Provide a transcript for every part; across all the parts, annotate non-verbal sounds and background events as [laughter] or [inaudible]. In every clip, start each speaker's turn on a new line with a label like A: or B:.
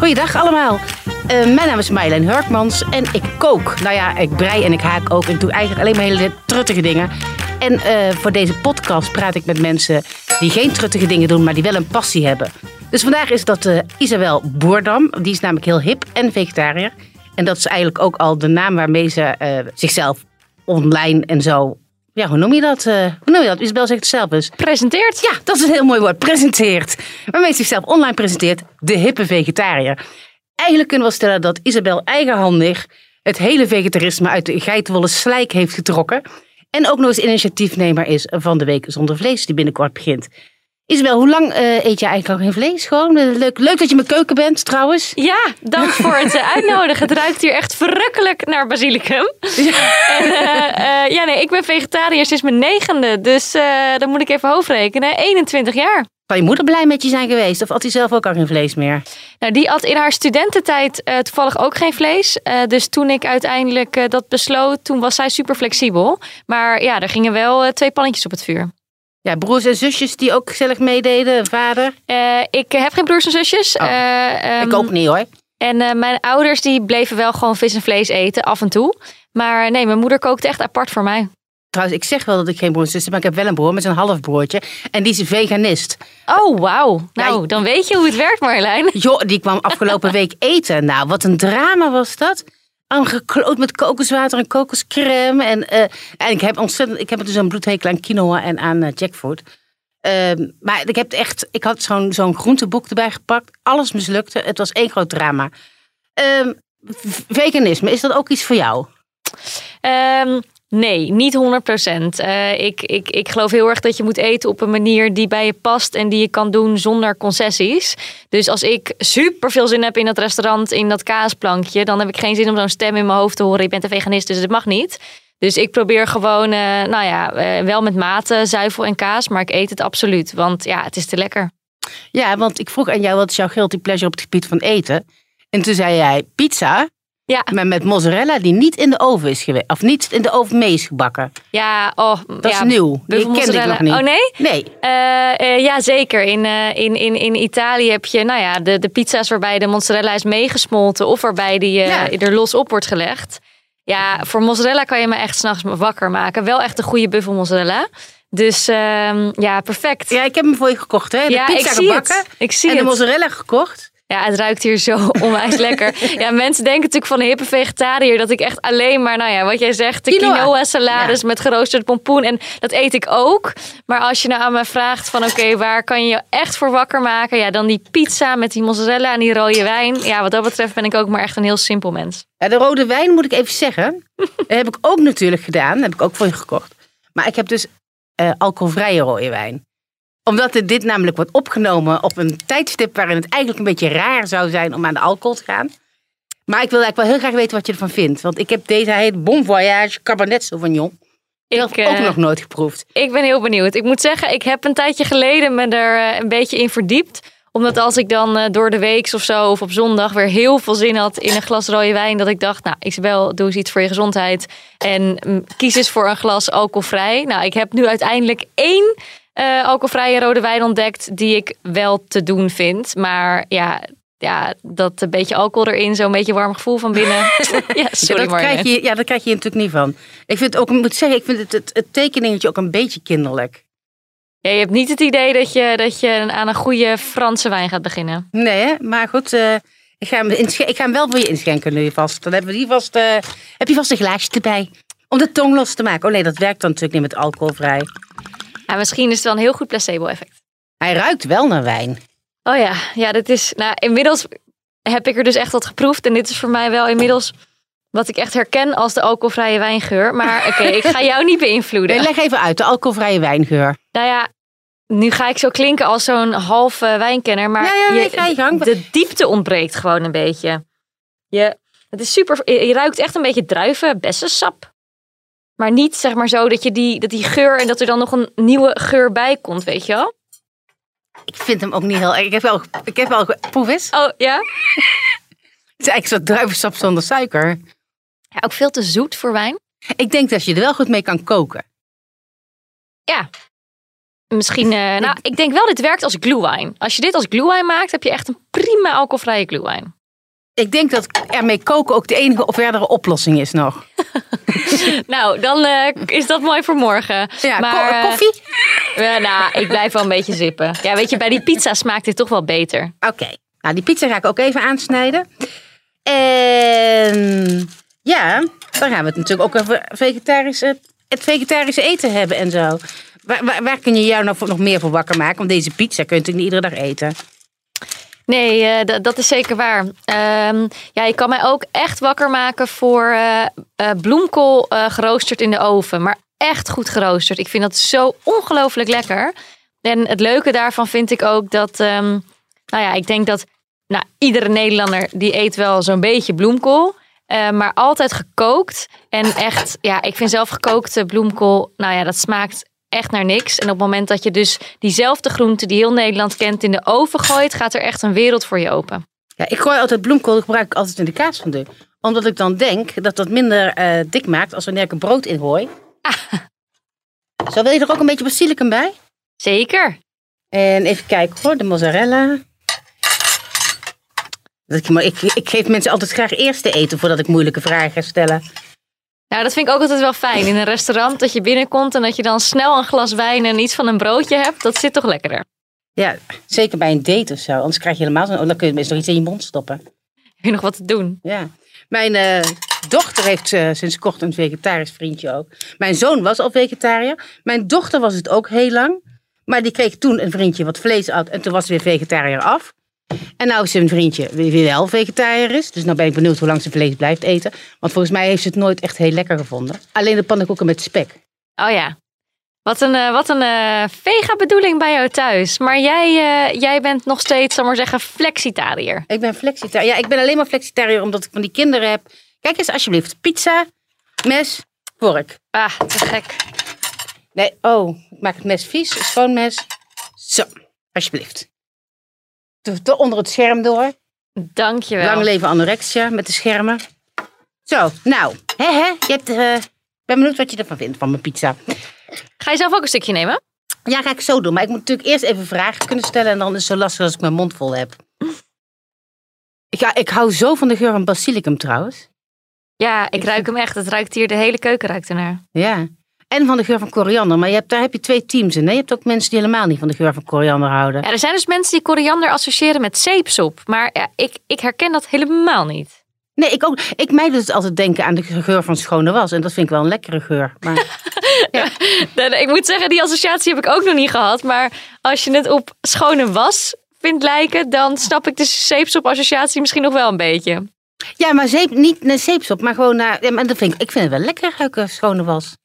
A: Goeiedag allemaal. Eh, mijn naam is Marjolein Hurkmans en ik kook. Nou ja, ik brei en ik haak ook en doe eigenlijk alleen maar hele truttige dingen. En eh, voor deze podcast praat ik met mensen die geen truttige dingen doen, maar die wel een passie hebben. Dus vandaag is dat uh, Isabel Boerdam. Die is namelijk heel hip en vegetariër. En dat is eigenlijk ook al de naam waarmee ze zichzelf online en zo ja, hoe noem je dat? Uh, hoe noem je dat? Isabel zegt het zelf eens.
B: Presenteert.
A: Ja, dat is een heel mooi woord. Presenteert. Waarmee ze zichzelf online presenteert. De hippe vegetariër. Eigenlijk kunnen we stellen dat Isabel eigenhandig het hele vegetarisme uit de geitenwolle slijk heeft getrokken. En ook nog eens initiatiefnemer is van de Week Zonder Vlees, die binnenkort begint. Isabel, hoe lang uh, eet je eigenlijk al geen vlees? Gewoon uh, leuk, leuk dat je mijn keuken bent, trouwens.
B: Ja, dank voor het uh, uitnodigen. Het ruikt hier echt verrukkelijk naar basilicum. Ja, en, ja nee, ik ben vegetariër sinds mijn negende. Dus dan moet ik even hoofdrekenen. 21 jaar.
A: Kan je moeder blij met je zijn geweest? Of had hij zelf ook al geen vlees meer?
B: Nou, die had in haar studententijd toevallig ook geen vlees. dus toen ik uiteindelijk dat besloot, toen was zij super flexibel. Maar ja, er gingen wel twee pannetjes op het vuur.
A: Ja, broers en zusjes die ook gezellig meededen, vader?
B: Uh, ik heb geen broers en zusjes.
A: Oh, uh, um, ik ook niet hoor.
B: En uh, mijn ouders die bleven wel gewoon vis en vlees eten, af en toe. Maar nee, mijn moeder kookte echt apart voor mij.
A: Trouwens, ik zeg wel dat ik geen broers en zussen maar ik heb wel een broer met een halfbroertje. En die is veganist.
B: Oh, wauw. Nou, ja, dan weet je hoe het werkt, Marjolein. [laughs]
A: Joh, die kwam afgelopen week eten. Nou, wat een drama was dat aangekloot met kokoswater en kokoscrème. En, uh, en ik heb ontzettend, ik heb dus een bloedhekel aan quinoa en aan uh, jackfruit. Uh, maar ik heb echt, ik had zo'n zo'n groenteboek erbij gepakt. Alles mislukte. Het was één groot drama. Ehm, veganisme, is dat ook iets voor jou?
B: Um, Nee, niet 100 procent. Uh, ik, ik, ik geloof heel erg dat je moet eten op een manier die bij je past en die je kan doen zonder concessies. Dus als ik super veel zin heb in dat restaurant, in dat kaasplankje, dan heb ik geen zin om zo'n stem in mijn hoofd te horen: je bent een veganist, dus het mag niet. Dus ik probeer gewoon, uh, nou ja, uh, wel met mate zuivel en kaas, maar ik eet het absoluut, want ja, het is te lekker.
A: Ja, want ik vroeg aan jou wat is jouw guilty pleasure op het gebied van eten? En toen zei jij pizza. Ja. Maar met mozzarella die niet in de oven is geweest. Of niet in de oven mee is gebakken.
B: Ja, oh.
A: Dat
B: ja,
A: is nieuw. Die kende ik nog niet.
B: Oh nee?
A: Nee.
B: Uh, uh, ja, zeker. In, uh, in, in, in Italië heb je nou ja, de, de pizza's waarbij de mozzarella is meegesmolten. Of waarbij die ja. er los op wordt gelegd. Ja, voor mozzarella kan je me echt s'nachts wakker maken. Wel echt een goede buffel mozzarella. Dus uh, ja, perfect.
A: Ja, ik heb hem voor je gekocht. Hè? De
B: ja,
A: pizza
B: ik zie
A: gebakken.
B: Het. Ik zie
A: en de
B: het.
A: mozzarella gekocht.
B: Ja, het ruikt hier zo [laughs] onwijs lekker. Ja, mensen denken natuurlijk van een hippe vegetariër dat ik echt alleen maar, nou ja, wat jij zegt, de quinoa, quinoa salades ja. met geroosterd pompoen. En dat eet ik ook. Maar als je nou aan me vraagt van oké, okay, waar kan je je echt voor wakker maken? Ja, dan die pizza met die mozzarella en die rode wijn. Ja, wat dat betreft ben ik ook maar echt een heel simpel mens.
A: Ja, de rode wijn moet ik even zeggen. [laughs] dat heb ik ook natuurlijk gedaan. Dat heb ik ook voor je gekocht. Maar ik heb dus uh, alcoholvrije rode wijn omdat dit namelijk wordt opgenomen op een tijdstip waarin het eigenlijk een beetje raar zou zijn om aan de alcohol te gaan. Maar ik wil eigenlijk wel heel graag weten wat je ervan vindt. Want ik heb deze heet Bon Voyage Cabernet Sauvignon. Ik heb ook uh, nog nooit geproefd.
B: Ik ben heel benieuwd. Ik moet zeggen, ik heb een tijdje geleden me er een beetje in verdiept. Omdat als ik dan uh, door de week of zo of op zondag weer heel veel zin had in een glas rode wijn. Dat ik dacht, nou Isabel, doe eens iets voor je gezondheid. En mm, kies eens voor een glas alcoholvrij. Nou, ik heb nu uiteindelijk één uh, alcoholvrije rode wijn ontdekt die ik wel te doen vind. Maar ja, ja, dat een beetje alcohol erin, zo'n beetje warm gevoel van binnen. [laughs] ja, sorry
A: ja, dat krijg je, ja, dat krijg je natuurlijk niet van. Ik vind ook, moet zeggen, ik vind het, het, het tekeningetje ook een beetje kinderlijk.
B: Ja, je hebt niet het idee dat je, dat je aan een goede Franse wijn gaat beginnen.
A: Nee, maar goed, uh, ik, ga hem ik ga hem wel voor je inschenken nu vast. Dan hebben we die vast, uh, heb je vast een glaasje erbij. Om de tong los te maken. Oh nee, dat werkt dan natuurlijk niet met alcoholvrij.
B: Ja, misschien is het wel een heel goed placebo-effect.
A: Hij ruikt wel naar wijn.
B: Oh ja, ja, dit is. Nou, inmiddels heb ik er dus echt wat geproefd. En dit is voor mij wel inmiddels wat ik echt herken als de alcoholvrije wijngeur. Maar oké, okay, [laughs] ik ga jou niet beïnvloeden.
A: Nee, leg even uit, de alcoholvrije wijngeur.
B: Nou ja, nu ga ik zo klinken als zo'n halve wijnkenner, maar
A: Ja, ja, nee,
B: je-
A: ga je gang.
B: de diepte ontbreekt gewoon een beetje. Je, het is super, je je ruikt echt een beetje druiven, bessensap. Maar niet zeg maar zo dat je die, dat die geur en dat er dan nog een nieuwe geur bij komt, weet je wel?
A: Ik vind hem ook niet heel erg. Ik heb wel, ik heb wel proef eens.
B: Oh ja? [laughs]
A: Het is eigenlijk zo'n druivensap zonder suiker.
B: ja? Ook veel te zoet voor wijn.
A: Ik denk dat je er wel goed mee kan koken.
B: Misschien, eh, nou, ik denk wel dit werkt als glühwein. Als je dit als glühwein maakt, heb je echt een prima alcoholvrije glühwein.
A: Ik denk dat ermee koken ook de enige verdere oplossing is nog. [laughs]
B: Nou, dan eh, is dat mooi voor morgen.
A: Ja,
B: maar,
A: ko-
B: eh,
A: koffie?
B: Nou, ik blijf wel een beetje zippen. Ja, weet je, bij die pizza smaakt dit toch wel beter.
A: Oké. Nou, die pizza ga ik ook even aansnijden. En ja, dan gaan we het natuurlijk ook over vegetarisch, het vegetarische eten hebben en zo. Waar, waar, waar kun je jou nog, voor- nog meer voor wakker maken? Want deze pizza kun je natuurlijk niet iedere dag eten.
B: Nee, eh, dat is zeker waar. Ehm, ja, je kan mij ook echt wakker maken voor eh, eh, bloemkool geroosterd in de oven. Maar echt goed geroosterd. Ik vind dat zo ongelooflijk lekker. En het leuke daarvan vind ik ook dat... ehm, nou ja, ik denk dat nou, iedere Nederlander die eet wel zo'n beetje bloemkool. eh, maar altijd gekookt. En echt, ja, ik vind zelf gekookte bloemkool... Nou ja, dat smaakt echt naar niks. En op het moment dat je dus diezelfde groente die heel Nederland kent in de oven gooit, gaat er echt een wereld voor je open.
A: Ja, ik gooi altijd bloemkool, dat gebruik ik altijd in de kaasfondue. Omdat ik dan denk dat dat minder eh, dik maakt als wanneer ik er brood in gooi. Zo wil je er ook een beetje basilicum bij?
B: Zeker.
A: En even kijken hoor, de mozzarella. Dat ik, maar ik, ik geef mensen altijd graag eerst te eten voordat ik moeilijke vragen ga stellen.
B: Nou, dat vind ik ook altijd wel fijn. In een restaurant dat je binnenkomt en dat je dan snel een glas wijn en iets van een broodje hebt, dat zit toch lekkerder.
A: Ja, zeker bij een date of zo. Anders krijg je helemaal zo'n... Oh, dan kun je meestal iets in je mond stoppen.
B: Heb je nog wat te doen?
A: Ja. Mijn eh, dochter heeft eh, sinds kort een vegetarisch vriendje ook. Mijn zoon was al vegetariër. Mijn dochter was het ook heel lang. Maar die kreeg toen een vriendje wat vlees at. En toen was ze weer vegetariër af. En nou is een vriendje weer wel vegetariër is. Dus nou ben ik benieuwd hoe lang ze vlees blijft eten. Want volgens mij heeft ze het nooit echt heel lekker gevonden. Alleen de pannenkoeken met spek.
B: Oh ja. Wat een, eh, wat een eh, vega-bedoeling bij jou thuis. Maar jij, eh, jij bent nog steeds, zal maar zeggen, flexitariër.
A: Ik ben flexitariër. Ja, ik ben alleen maar flexitariër omdat ik van die kinderen heb. Kijk eens alsjeblieft. Pizza, mes, vork.
B: Ah, te gek.
A: Nee, oh, ik maak het mes vies. Schoon mes. Zo, alsjeblieft. Door onder het scherm door.
B: Dankjewel.
A: Lang leven anorexia met de schermen. Zo, nou, hè hè. Je hebt, eh, ik ben benieuwd wat je ervan vindt van mijn pizza.
B: Ga je zelf ook een stukje nemen?
A: Ja, ga ik zo doen. Maar ik moet natuurlijk eerst even vragen kunnen stellen. En dan is het zo lastig als ik mijn mond vol heb. Ik, ja, ik hou zo van de geur van basilicum trouwens.
B: Ja, ik ruik hem echt. Het ruikt hier, de hele keuken ruikt ernaar.
A: Ja. En van de geur van koriander. Maar je hebt, daar heb je twee teams in. Je hebt ook mensen die helemaal niet van de geur van koriander houden.
B: Ja, er zijn dus mensen die koriander associëren met zeepsop. Maar ja, ik, ik herken dat helemaal niet.
A: Nee, ik ook. Ik mij doet het altijd denken aan de geur van schone was. En dat vind ik wel een lekkere geur. Maar [laughs]
B: Ik moet zeggen, die associatie heb ik ook nog niet gehad. Maar als je het op schone was vindt lijken, dan snap ik de zeepsop-associatie misschien nog wel een beetje.
A: ja, maar zeep, niet naar zeepsop, maar gewoon naar. Ja, maar dat vind ik, ik vind het wel lekker ruiken, schone was.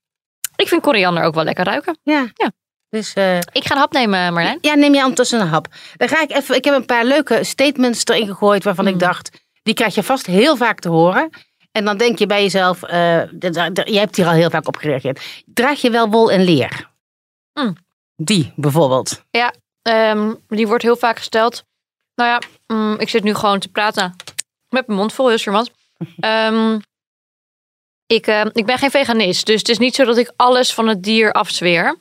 B: Ik vind koriander ook wel lekker ruiken.
A: Ja.
B: Ja.
A: Dus eh,
B: Ik ga een hap nemen, Marlijn.
A: ja, neem je ondertussen een hap. Dan ga ik even. Ik heb een paar leuke statements erin gegooid waarvan ik dacht, die krijg je vast heel vaak te horen. En dan denk je bij jezelf, eh, d- je hebt hier al heel vaak op gereageerd. Draag je wel wol en leer?
B: Mm.
A: Die bijvoorbeeld.
B: Ehm, die wordt heel vaak gesteld. Nou ja, mm, ik zit nu gewoon te praten met mijn mond vol, heel charmant. [laughs] Ehm, ik, eh, ik ben geen veganist, dus het is niet zo dat ik alles van het dier afzweer.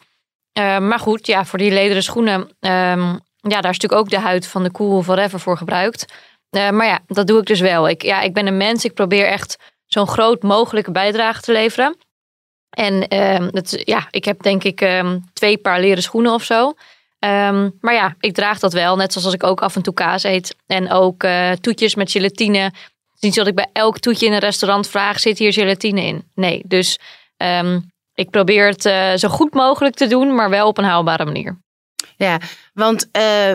B: Eh, maar goed, ja, voor die lederen schoenen, ehm, ja, daar is natuurlijk ook de huid van de koe of whatever voor gebruikt. Eh, maar ja, dat doe ik dus wel. Ik, ja, ik ben een mens, ik probeer echt zo'n groot mogelijke bijdrage te leveren. En ehm, het, ja, ik heb denk ik ehm, twee paar leren schoenen of zo. Maar ja, ik draag dat wel. Net zoals als ik ook af en toe kaas eet. En ook toetjes met gelatine. Niet dat ik bij elk toetje in een restaurant vraag: zit hier gelatine in? Nee, dus ehm, ik probeer het eh, zo goed mogelijk te doen, maar wel op een haalbare manier.
A: Ja, want uh,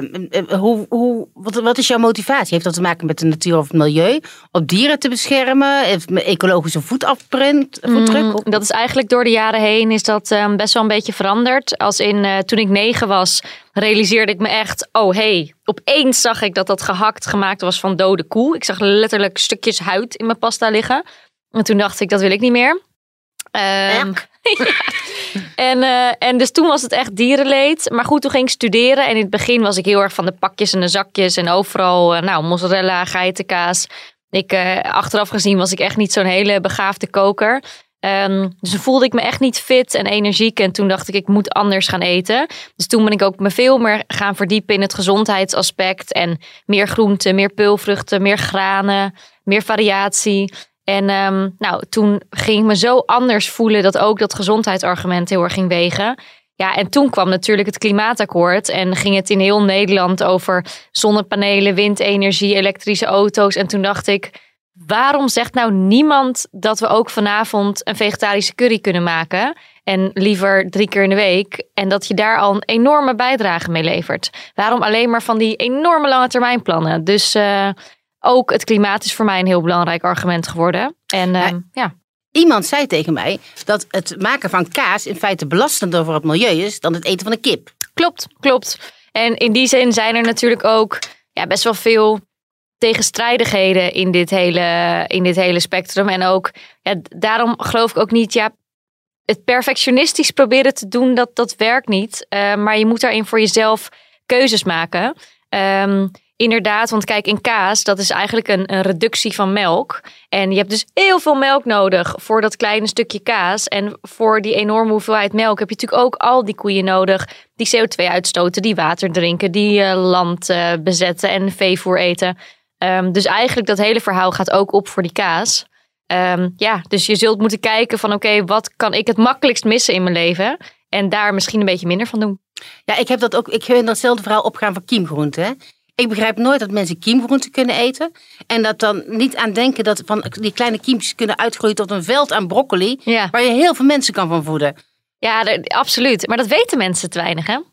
A: hoe, hoe, wat, wat is jouw motivatie? Heeft dat te maken met de natuur of het milieu? Op dieren te beschermen? Ecologische voetafprint?
B: Mm, dat is eigenlijk door de jaren heen is dat um, best wel een beetje veranderd. Als in uh, toen ik negen was, realiseerde ik me echt... oh hey, opeens zag ik dat dat gehakt gemaakt was van dode koe. Ik zag letterlijk stukjes huid in mijn pasta liggen. En toen dacht ik, dat wil ik niet meer. Um, [laughs] [laughs] En, uh, en dus toen was het echt dierenleed. Maar goed, toen ging ik studeren. En in het begin was ik heel erg van de pakjes en de zakjes. En overal, uh, nou, mozzarella, geitenkaas. Ik, uh, achteraf gezien was ik echt niet zo'n hele begaafde koker. Um, dus toen voelde ik me echt niet fit en energiek. En toen dacht ik, ik moet anders gaan eten. Dus toen ben ik ook me veel meer gaan verdiepen in het gezondheidsaspect. En meer groenten, meer peulvruchten, meer granen, meer variatie. En um, nou, toen ging ik me zo anders voelen dat ook dat gezondheidsargument heel erg ging wegen. Ja, en toen kwam natuurlijk het klimaatakkoord en ging het in heel Nederland over zonnepanelen, windenergie, elektrische auto's. En toen dacht ik, waarom zegt nou niemand dat we ook vanavond een vegetarische curry kunnen maken? En liever drie keer in de week. En dat je daar al een enorme bijdrage mee levert. Waarom alleen maar van die enorme lange termijn plannen? Dus uh, ook het klimaat is voor mij een heel belangrijk argument geworden. En ja. Ehm, ja.
A: Iemand zei tegen mij dat het maken van kaas in feite belastender voor het milieu is dan het eten van een kip.
B: Klopt, klopt. En in die zin zijn er natuurlijk ook ja, best wel veel tegenstrijdigheden in dit hele, in dit hele spectrum. En ook ja, daarom geloof ik ook niet, ja, het perfectionistisch proberen te doen, dat, dat werkt niet. Uh, maar je moet daarin voor jezelf keuzes maken. Um, Inderdaad, want kijk, in kaas, dat is eigenlijk een, een, reductie van melk. En je hebt dus heel veel melk nodig voor dat kleine stukje kaas. En voor die enorme hoeveelheid melk heb je natuurlijk ook al die koeien nodig. Die CO2 uitstoten, die water drinken, die uh, land uh, bezetten en veevoer eten. Um, dus eigenlijk dat hele verhaal gaat ook op voor die kaas. Um, ja, dus je zult moeten kijken van oké, wat kan ik het makkelijkst missen in mijn leven? En daar misschien een beetje minder van doen.
A: Ja, ik heb dat ook. Ik heb datzelfde verhaal opgaan van kiemgroenten. Ik begrijp nooit dat mensen kiemgroenten kunnen eten. En dat dan niet aan denken dat van die kleine kiempjes kunnen uitgroeien tot een veld aan broccoli. Waar je heel veel mensen kan van voeden.
B: Ja, absoluut. Maar dat weten mensen te weinig, hè? Ja,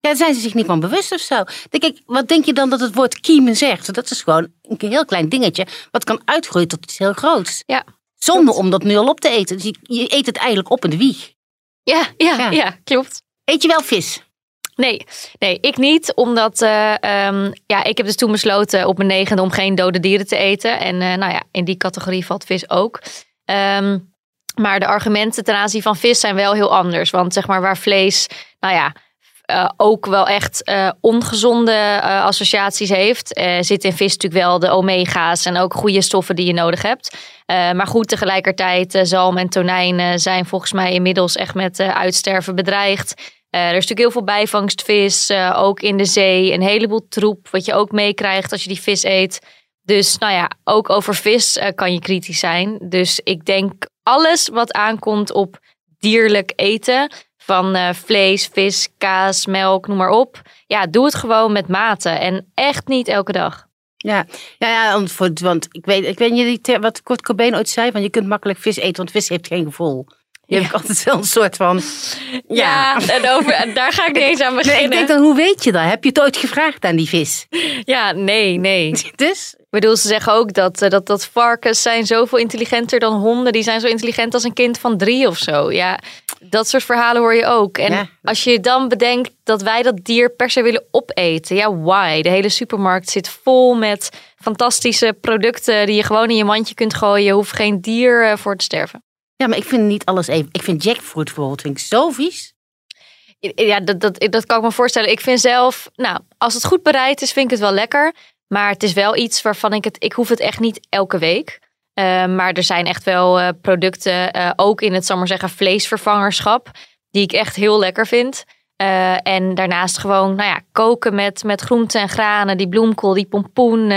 A: daar zijn ze zich niet van bewust of zo. Denk ik, wat denk je dan dat het woord kiemen zegt? Dat is gewoon een heel klein dingetje. Wat kan uitgroeien tot iets heel groots.
B: Ja.
A: Zonder om dat nu al op te eten. Dus je, je, eet het eigenlijk op in de wieg.
B: Ja, ja, ja, ja klopt.
A: Eet je wel vis?
B: Nee, nee, ik niet. Omdat uh, um, ja, ik heb dus toen besloten op mijn negende om geen dode dieren te eten. En uh, nou ja, in die categorie valt vis ook. Um, maar de argumenten ten aanzien van vis zijn wel heel anders. Want zeg maar waar vlees, nou ja, uh, ook wel echt ongezonde associaties heeft. zit in vis natuurlijk wel de omega's en ook goede stoffen die je nodig hebt. maar goed, tegelijkertijd, zalm en tonijn zijn volgens mij inmiddels echt met uitsterven bedreigd. Uh, er is natuurlijk heel veel bijvangstvis, uh, ook in de zee. Een heleboel troep, wat je ook meekrijgt als je die vis eet. Dus nou ja, ook over vis uh, kan je kritisch zijn. Dus ik denk alles wat aankomt op dierlijk eten, van vlees, vis, kaas, melk, noem maar op. Ja, doe het gewoon met mate en echt niet elke dag.
A: Ja, ja, ja want, ik weet, ik weet niet wat Kurt Cobain ooit zei, van je kunt makkelijk vis eten, want vis heeft geen gevoel. Je hebt altijd wel een soort van.
B: Ja, en over, daar ga ik [laughs] niet eens aan beginnen.
A: Nee, ik denk dan, hoe weet je dat? Heb je het ooit gevraagd aan die vis?
B: Ja, nee, nee. [laughs]
A: Dus?
B: Ik bedoel, ze zeggen ook dat, eh, dat, dat varkens zijn zoveel intelligenter dan honden. Die zijn zo intelligent als een kind van drie of zo. Ja, dat soort verhalen hoor je ook. En als je dan bedenkt dat wij dat dier per se willen opeten. Ja, why? De hele supermarkt zit vol met fantastische producten die je gewoon in je mandje kunt gooien. Je hoeft geen dier eh, voor te sterven.
A: Ja, maar ik vind niet alles even. Ik vind jackfruit bijvoorbeeld vind ik zo vies.
B: Ja, dat, dat, dat kan ik me voorstellen. Ik vind zelf, nou, als het goed bereid is, vind ik het wel lekker. Maar het is wel iets waarvan ik het, ik hoef het echt niet elke week. Uh, maar er zijn echt wel uh, producten, uh, ook in het, zal maar zeggen, vleesvervangerschap, die ik echt heel lekker vind. en daarnaast gewoon, nou ja, koken met, met groenten en granen, die bloemkool, die pompoen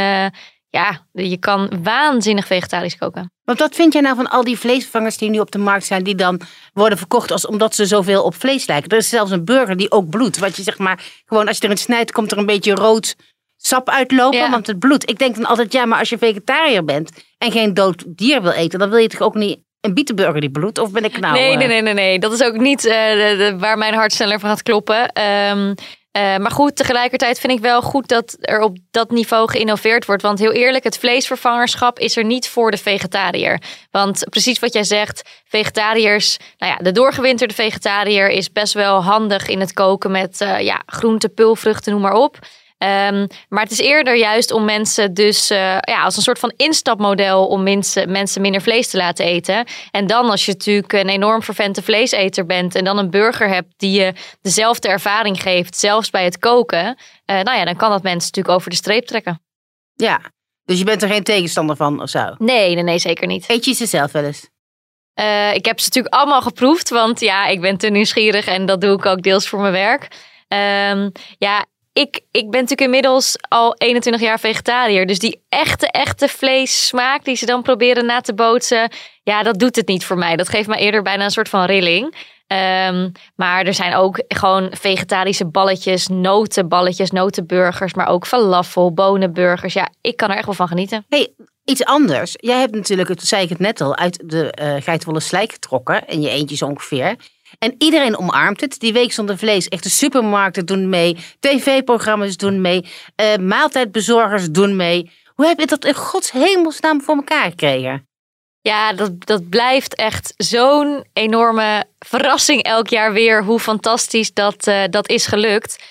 B: ja, je kan waanzinnig vegetarisch koken.
A: Want wat vind jij nou van al die vleesvervangers die nu op de markt zijn, die dan worden verkocht als omdat ze zoveel op vlees lijken? Er is zelfs een burger die ook bloedt. Wat je zeg maar, gewoon als je erin snijdt, komt er een beetje rood sap uitlopen, want het bloed. Ik denk dan altijd, ja, maar als je vegetariër bent en geen dood dier wil eten, dan wil je toch ook niet een bietenburger die bloedt? Of ben ik nou...
B: Nee, nee, nee, nee, nee. Dat is ook niet uh, de, de, waar mijn hart sneller van gaat kloppen. Um, Eh, maar goed, tegelijkertijd vind ik wel goed dat er op dat niveau geïnnoveerd wordt. Want heel eerlijk, het vleesvervangerschap is er niet voor de vegetariër. Want precies wat jij zegt, vegetariërs, nou ja, de doorgewinterde vegetariër is best wel handig in het koken met uh, ja, groenten, pulvruchten, noem maar op. Um, maar het is eerder juist om mensen dus uh, ja, als een soort van instapmodel om mensen, mensen minder vlees te laten eten. En dan als je natuurlijk een enorm vervente vleeseter bent en dan een burger hebt die je dezelfde ervaring geeft, zelfs bij het koken. Uh, nou ja, dan kan dat mensen natuurlijk over de streep trekken.
A: Ja, dus je bent er geen tegenstander van of zo?
B: Nee, nee, nee zeker niet.
A: Eet je ze zelf wel eens?
B: Uh, ik heb ze natuurlijk allemaal geproefd, want ja, ik ben te nieuwsgierig en dat doe ik ook deels voor mijn werk. Um, ja, ik, ik ben natuurlijk inmiddels al 21 jaar vegetariër. Dus die echte, echte vleessmaak die ze dan proberen na te bootsen. Ja, dat doet het niet voor mij. Dat geeft mij eerder bijna een soort van rilling. Um, maar er zijn ook gewoon vegetarische balletjes, notenballetjes, notenburgers. Maar ook falafel, bonenburgers. Ja, ik kan er echt wel van genieten.
A: Hey, iets anders. Jij hebt natuurlijk, dat zei ik het net al, uit de uh, geitwolle slijk getrokken. En je eentje ongeveer. En iedereen omarmt het. Die week zonder vlees. Echt de supermarkten doen mee. TV-programma's doen mee. Uh, maaltijdbezorgers doen mee. Hoe heb je dat in Gods hemelsnaam voor elkaar gekregen?
B: Ja, dat, dat blijft echt zo'n enorme verrassing elk jaar weer. Hoe fantastisch dat, uh, dat is gelukt.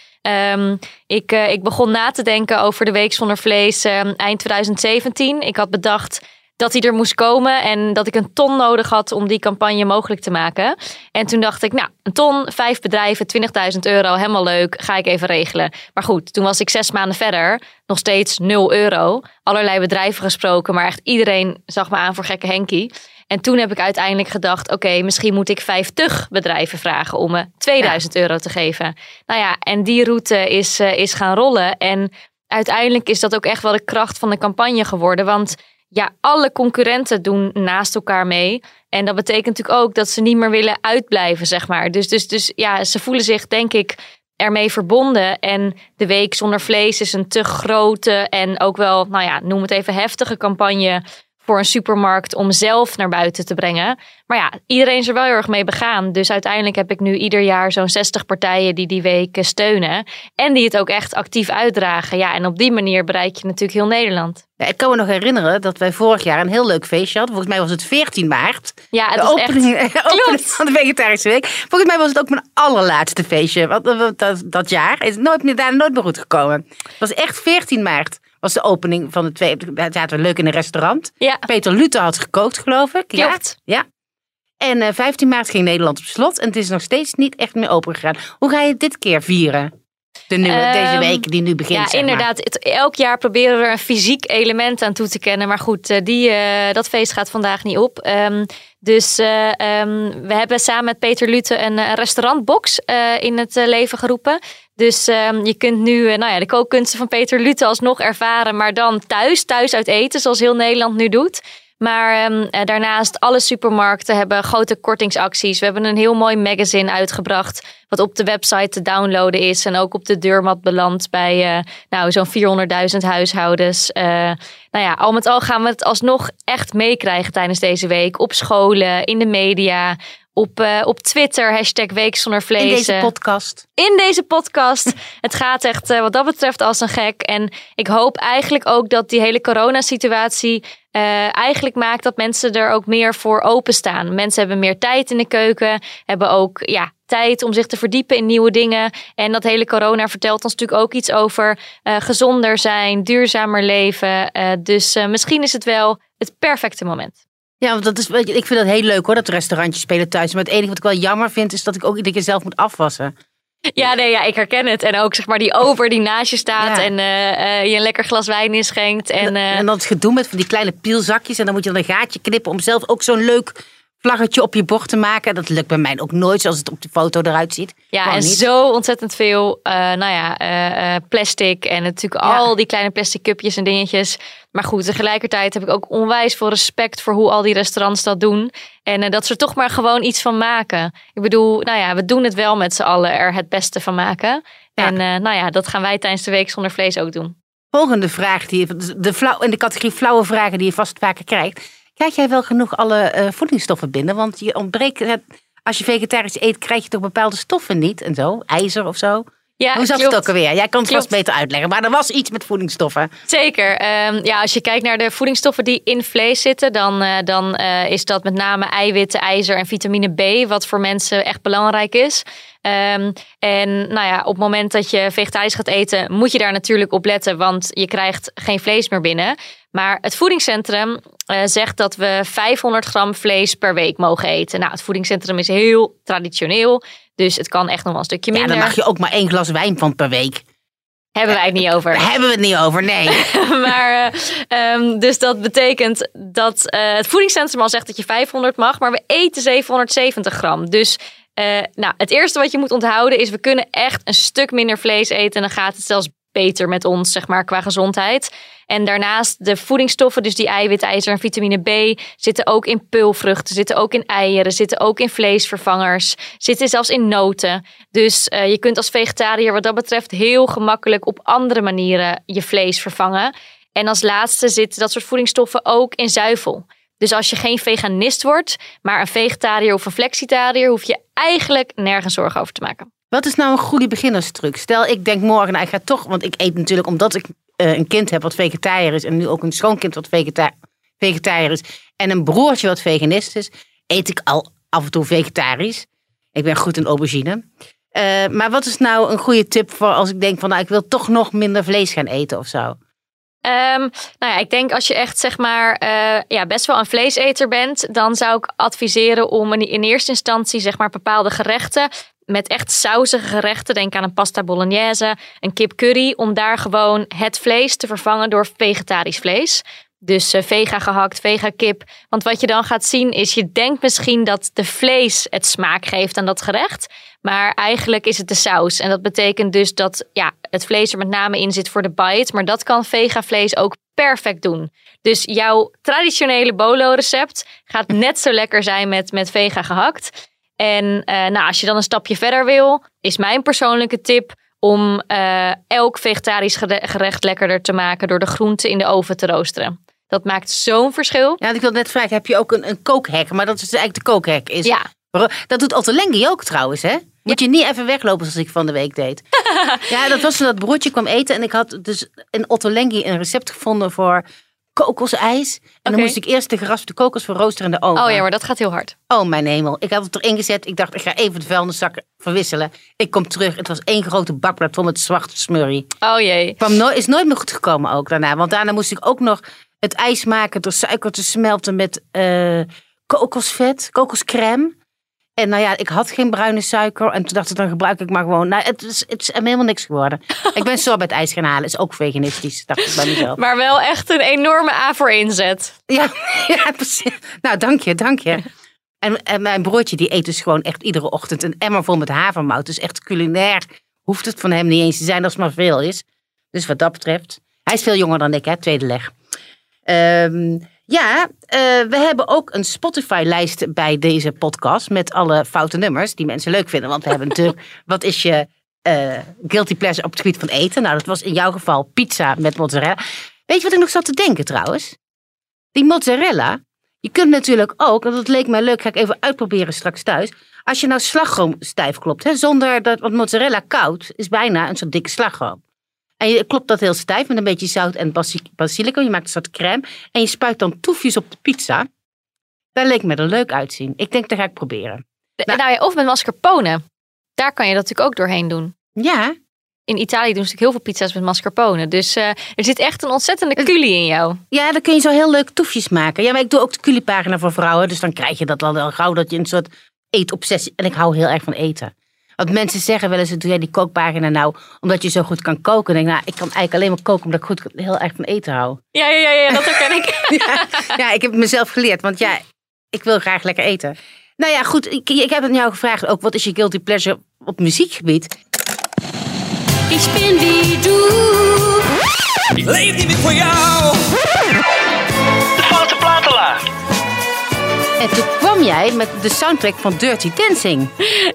B: Um, ik, uh, ik begon na te denken over de week zonder vlees eind 2017. Ik had bedacht dat hij er moest komen en dat ik een ton nodig had om die campagne mogelijk te maken. En toen dacht ik, nou, een ton, vijf bedrijven, 20.000 euro, helemaal leuk, ga ik even regelen. Maar goed, toen was ik zes maanden verder, nog steeds 0 euro. Allerlei bedrijven gesproken, maar echt iedereen zag me aan voor gekke Henkie. En toen heb ik uiteindelijk gedacht: oké, misschien moet ik 50 bedrijven vragen om me 2000 euro te geven. Nou ja, en die route is, uh, is gaan rollen. En uiteindelijk is dat ook echt wel de kracht van de campagne geworden. Want ja, alle concurrenten doen naast elkaar mee. En dat betekent natuurlijk ook dat ze niet meer willen uitblijven, zeg maar. Dus, dus, dus ja, ze voelen zich, denk ik, ermee verbonden. En de week zonder vlees is een te grote en ook wel, nou ja, noem het even heftige campagne voor een supermarkt om zelf naar buiten te brengen. Maar ja, iedereen is er wel heel erg mee begaan. Dus uiteindelijk heb ik nu ieder jaar zo'n 60 partijen die die week steunen. En die het ook echt actief uitdragen. Ja, en op die manier bereik je natuurlijk heel Nederland.
A: Ja, ik kan me nog herinneren dat wij vorig jaar een heel leuk feestje hadden. Volgens mij was het 14 maart.
B: Ja, het
A: de opening,
B: echt...
A: opening [laughs] van de Vegetarische Week. Volgens mij was het ook mijn allerlaatste feestje. Want dat, dat jaar is nooit meer, daar nooit meer goed gekomen. Het was echt 14 maart was de opening van de twee. Het zaten we leuk in een restaurant.
B: Ja.
A: Peter Luther had gekookt, geloof ik.
B: Ja.
A: ja. En uh, 15 maart ging Nederland op slot. En het is nog steeds niet echt meer open gegaan. Hoe ga je dit keer vieren? De nieuwe, um, deze week die nu begint.
B: Ja,
A: zeg
B: inderdaad. Het, elk jaar proberen we er een fysiek element aan toe te kennen. Maar goed, die, uh, dat feest gaat vandaag niet op. Um, dus uh, um, we hebben samen met Peter Lute een, een restaurantbox uh, in het leven geroepen. Dus um, je kunt nu nou ja, de kookkunsten van Peter Lute alsnog ervaren, maar dan thuis, thuis uit eten, zoals heel Nederland nu doet. Maar um, daarnaast, alle supermarkten hebben grote kortingsacties. We hebben een heel mooi magazine uitgebracht. Wat op de website te downloaden is. En ook op de deurmat belandt bij uh, nou, zo'n 400.000 huishoudens. Uh, nou ja, al met al gaan we het alsnog echt meekrijgen tijdens deze week. Op scholen, in de media, op, uh, op Twitter, hashtag Week Zonder Vlees. In
A: deze podcast.
B: In deze podcast. [laughs] het gaat echt uh, wat dat betreft als een gek. En ik hoop eigenlijk ook dat die hele coronasituatie uh, eigenlijk maakt dat mensen er ook meer voor openstaan. Mensen hebben meer tijd in de keuken, hebben ook ja, tijd om zich te verdiepen in nieuwe dingen. En dat hele corona vertelt ons natuurlijk ook iets over gezonder zijn, duurzamer leven. Dus misschien is het wel het perfecte moment.
A: Ja, want dat is, ik vind dat heel leuk hoor, dat restaurantjes spelen thuis. Maar het enige wat ik wel jammer vind, is dat ik ook iedere keer zelf moet afwassen.
B: Ja, nee, ja, ik herken het. En ook zeg maar die over die naast je staat ja. en uh, uh, je een lekker glas wijn inschenkt. En, uh...
A: en dan het gedoe met van die kleine pielzakjes. En dan moet je dan een gaatje knippen om zelf ook zo'n leuk vlaggetje op je bord te maken. Dat lukt bij mij ook nooit zoals het op de foto eruit ziet.
B: Ja,
A: Gewoon
B: en
A: niet.
B: zo ontzettend veel uh, nou ja, uh, uh, plastic en natuurlijk ja. al die kleine plastic cupjes en dingetjes. Maar goed, tegelijkertijd heb ik ook onwijs veel respect voor hoe al die restaurants dat doen. En dat ze er toch maar gewoon iets van maken. Ik bedoel, nou ja, we doen het wel met z'n allen er het beste van maken. Ja. En nou ja, dat gaan wij tijdens de week zonder vlees ook doen.
A: Volgende vraag, die, de flauw, in de categorie flauwe vragen die je vast vaker krijgt. Krijg jij wel genoeg alle uh, voedingsstoffen binnen? Want je ontbreekt het, als je vegetarisch eet, krijg je toch bepaalde stoffen niet en zo? IJzer of zo?
B: Ja,
A: Hoe zat
B: klopt.
A: het ook alweer? Jij kan het vast beter uitleggen. Maar er was iets met voedingsstoffen.
B: Zeker. Ehm, ja, als je kijkt naar de voedingsstoffen die in vlees zitten, dan, eh, dan eh, is dat met name eiwitten, ijzer en vitamine B, wat voor mensen echt belangrijk is. Ehm, en nou ja, op het moment dat je vegetarisch gaat eten, moet je daar natuurlijk op letten, want je krijgt geen vlees meer binnen. Maar het voedingscentrum eh, zegt dat we 500 gram vlees per week mogen eten. Nou, het voedingscentrum is heel traditioneel, dus het kan echt nog wel een stukje
A: Ja,
B: minder.
A: dan mag je ook maar één glas wijn van per week.
B: Hebben wij het niet over.
A: Daar hebben we het niet over, nee. [laughs]
B: maar, eh, ehm, dus dat betekent dat eh, het voedingscentrum al zegt dat je 500 mag, maar we eten 770 gram. Dus eh, nou, het eerste wat je moet onthouden is, we kunnen echt een stuk minder vlees eten. En dan gaat het zelfs beter met ons, zeg maar, qua gezondheid. En daarnaast de voedingsstoffen, dus die eiwit, ijzer en vitamine B, zitten ook in peulvruchten, zitten ook in eieren, zitten ook in vleesvervangers, zitten zelfs in noten. Dus eh, je kunt als vegetariër wat dat betreft heel gemakkelijk op andere manieren je vlees vervangen. En als laatste zitten dat soort voedingsstoffen ook in zuivel. Dus als je geen veganist wordt, maar een vegetariër of een flexitariër, hoef je eigenlijk nergens zorgen over te maken.
A: Wat is nou een goede beginnerstruc? Stel, ik denk morgen, nou, ik ga toch, want ik eet natuurlijk omdat ik eh, een kind heb wat vegetariër is en nu ook een schoonkind wat vegeta vegetariër is en een broertje wat veganist is, eet ik al af en toe vegetarisch. Ik ben goed in aubergine. Eh, maar wat is nou een goede tip voor als ik denk van, nou, ik wil toch nog minder vlees gaan eten of zo?
B: Ehm, nou ja, ik denk als je echt zeg maar eh, ja, best wel een vleeseter bent, dan zou ik adviseren om in, in eerste instantie zeg maar bepaalde gerechten met echt sausige gerechten, denk aan een pasta bolognese, een kip curry, om daar gewoon het vlees te vervangen door vegetarisch vlees. Dus eh, vega gehakt, vega kip. Want wat je dan gaat zien is, je denkt misschien dat de vlees het smaak geeft aan dat gerecht. Maar eigenlijk is het de saus. En dat betekent dus dat ja, het vlees er met name in zit voor de bite. Maar dat kan vega vlees ook perfect doen. Dus jouw traditionele bolo-recept gaat net zo lekker zijn met, met vega gehakt. En eh, nou, als je dan een stapje verder wil, is mijn persoonlijke tip om eh, elk vegetarisch gere- gerecht lekkerder te maken door de groenten in de oven te roosteren. Dat maakt zo'n verschil.
A: Ja, ik wil net vragen, heb je ook een, een kookhek? Maar dat is eigenlijk de kookhek. Is,
B: Ja,
A: Dat doet Ottolenghi ook trouwens, hè? Moet je niet even weglopen zoals ik van de week deed. [laughs] ja, dat was toen dat broertje kwam eten. En ik had dus in Ottolenghi een recept gevonden voor kokosijs. En dan moest ik eerst de geraspte kokos verroosteren in de oven.
B: oh ja, maar dat gaat heel hard.
A: Oh, mijn hemel. Ik had het erin gezet. Ik dacht, ik ga even de vuilniszakken verwisselen. Ik kom terug. Het was één grote bakblad vol met zwarte smurrie.
B: Oh jee.
A: Kwam nooit, is nooit meer goed gekomen ook daarna. Want daarna moest ik ook nog het ijs maken door suiker te smelten met eh, kokosvet, kokoscrème. En nou ja, ik had geen bruine suiker. En toen dacht ik, dan gebruik ik maar gewoon. Nou, het is, het is helemaal niks geworden. ik ben sorbet ijs gaan halen. Is ook veganistisch, dacht ik bij mezelf.
B: Maar wel echt een enorme A voor inzet.
A: Ja, [laughs] ja, precies. Nou, dank je, dank je. En, en mijn broertje die eet dus gewoon echt iedere ochtend een emmer vol met havermout. Dus echt culinair hoeft het van hem niet eens te zijn als het maar veel is. Dus wat dat betreft. Hij is veel jonger dan ik, hè, tweede leg. Ehm, ja, eh, we hebben ook een Spotify-lijst bij deze podcast met alle foute nummers die mensen leuk vinden. Want we hebben natuurlijk, [laughs] wat is je eh, guilty pleasure op het gebied van eten? Nou, dat was in jouw geval pizza met mozzarella. Weet je wat ik nog zat te denken trouwens? Die mozzarella, je kunt natuurlijk ook, en dat leek mij leuk, ga ik even uitproberen straks thuis. Als je nou slagroom stijf klopt, hè, zonder dat, want mozzarella koud is bijna een soort dikke slagroom. En je klopt dat heel stijf met een beetje zout en basi- basilicum. Je maakt een soort crème. En je spuit dan toefjes op de pizza. Daar leek me er leuk uitzien. Ik denk, dat ga ik proberen. Nou.
B: Nou, ja, of met mascarpone. Daar kan je dat natuurlijk ook doorheen doen.
A: Ja,
B: In Italië doen ze natuurlijk heel veel pizza's met mascarpone. Dus eh, er zit echt een ontzettende culie in jou.
A: ja, dan kun je zo heel leuk toefjes maken. Ja, maar ik doe ook de culipagina voor vrouwen. Dus dan krijg je dat al wel gauw dat je een soort eetobsessie... En ik hou heel erg van eten. Want mensen zeggen wel eens, doe jij die kookpagina nou omdat je zo goed kan koken? En ik denk, nou, ik kan eigenlijk alleen maar koken omdat ik goed, heel erg van eten hou.
B: Ja, ja, ja, ja dat herken ik. [laughs] [laughs]
A: ja, ja, ik heb het mezelf geleerd, want ja, ik wil graag lekker eten. Nou ja, goed, ik, ik heb aan jou gevraagd ook, wat is je guilty pleasure op muziekgebied?
C: Ich bin wie du.
D: Ik leef niet meer voor jou.
A: En toen kwam jij met de soundtrack van Dirty Dancing.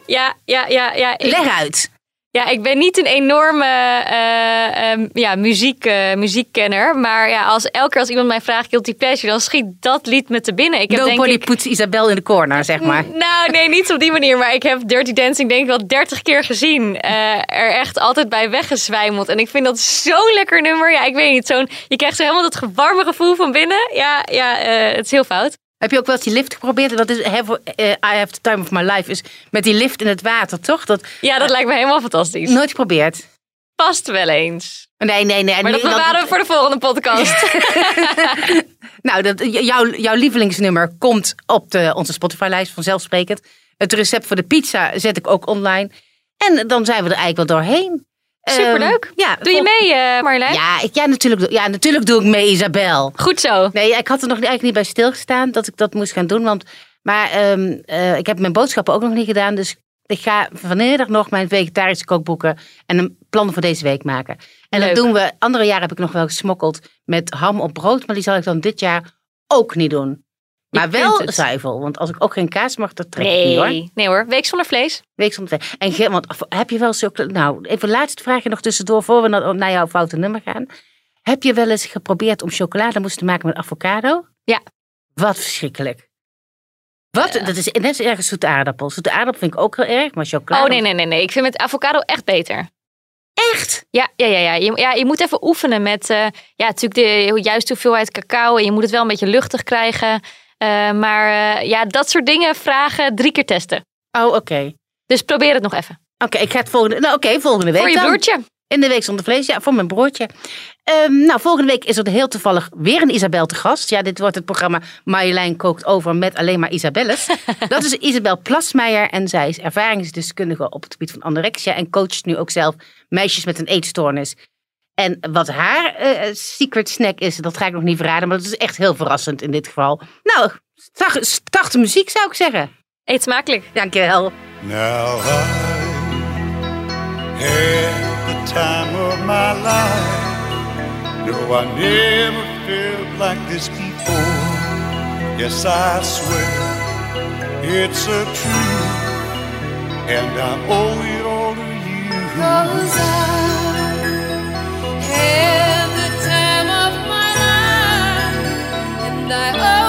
B: Ja, ja, ja, ja. Ik-
A: Leg uit.
B: Ja, ik ben niet een enorme eh, ehm, ja, muziek, eh, muziekkenner. Maar ja, als, elke keer als iemand mij vraagt guilty pleasure, dan schiet dat lied me te binnen. Ik heb denk ik,
A: puts Isabel in de corner, zeg maar.
B: Nou, nee, niet op die manier. Maar ik heb Dirty Dancing denk ik wel 30 keer gezien. Eh, er echt altijd bij weggezwijmeld. En ik vind dat zo'n lekker nummer. Ja, ik weet niet. Zo'n, je krijgt zo helemaal dat warme gevoel van binnen. Ja, ja het is heel fout.
A: Heb je ook wel eens die lift geprobeerd? Dat is have, eh, I have the time of my life. Is met die lift in het water, toch? Dat
B: Ja, dat lijkt me helemaal fantastisch.
A: nooit geprobeerd.
B: Past wel eens.
A: Nee, nee, nee.
B: Maar dat bewaren we voor de volgende podcast. [laughs]
A: Nou, dat, jouw, jouw lievelingsnummer komt op de, onze Spotify-lijst vanzelfsprekend. Het recept voor de pizza zet ik ook online. En dan zijn we er eigenlijk wel doorheen.
B: Superleuk.
A: Ehm, ja,
B: Doe je mee, Marjolein?
A: Ja, ik, ja, natuurlijk, doe- ja, natuurlijk doe ik mee, Isabel.
B: Goed zo.
A: Nee, ik had er nog eigenlijk niet bij stilgestaan dat ik dat moest gaan doen. Want, maar ehm, eh, ik heb mijn boodschappen ook nog niet gedaan. Dus ik ga vanmiddag nog mijn vegetarische kookboeken en een plan voor deze week maken. En
B: Leuk.
A: dat doen we. Andere jaren heb ik nog wel gesmokkeld met ham op brood. Maar die zal ik dan dit jaar ook niet doen. Maar wel
B: het.
A: zuivel. Want als ik ook geen kaas mag, dat trek ik niet hoor.
B: Nee. nee hoor, week zonder vlees.
A: Week zonder vlees. En ge- want heb je wel zulke. Nou, even laatste vraagje nog tussendoor voor we naar, naar jouw foute nummer gaan. Heb je wel eens geprobeerd om chocolademousse te maken met avocado?
B: Ja.
A: Wat verschrikkelijk. Wat? Dat is net zo erg als zoete aardappel. Zoete aardappel vind ik ook heel erg, maar chocolade.
B: Oh nee, nee, nee, nee. Ik vind met avocado echt beter.
A: Echt?
B: Ja, ja, ja, ja. Je, ja, je moet even oefenen met eh, ja, natuurlijk de juiste hoeveelheid cacao. En je moet het wel een beetje luchtig krijgen. Eh, maar eh, ja, dat soort dingen vragen drie keer testen.
A: Oh, oké.
B: Dus probeer het nog even.
A: Oké, ik ga het volgende. Nou, oké, volgende week.
B: Voor je
A: dan.
B: broertje.
A: In de week zonder vlees, ja, voor mijn broertje. Ehm, nou, volgende week is er heel toevallig weer een Isabel te gast. Ja, dit wordt het programma Marjolein kookt over met alleen maar Isabelles. [laughs] Dat is Isabel Plasmeijer en zij is ervaringsdeskundige op het gebied van anorexia en coacht nu ook zelf meisjes met een eetstoornis. En wat haar eh, secret snack is, dat ga ik nog niet verraden, maar dat is echt heel verrassend in dit geval. Nou, de muziek zou ik zeggen.
B: Eet smakelijk.
A: Dankjewel.
E: Now I had the time of my life. No, I never felt like this before. Yes, I swear it's a truth, and I owe it all to you.
F: Cause I had the time of my life, and I.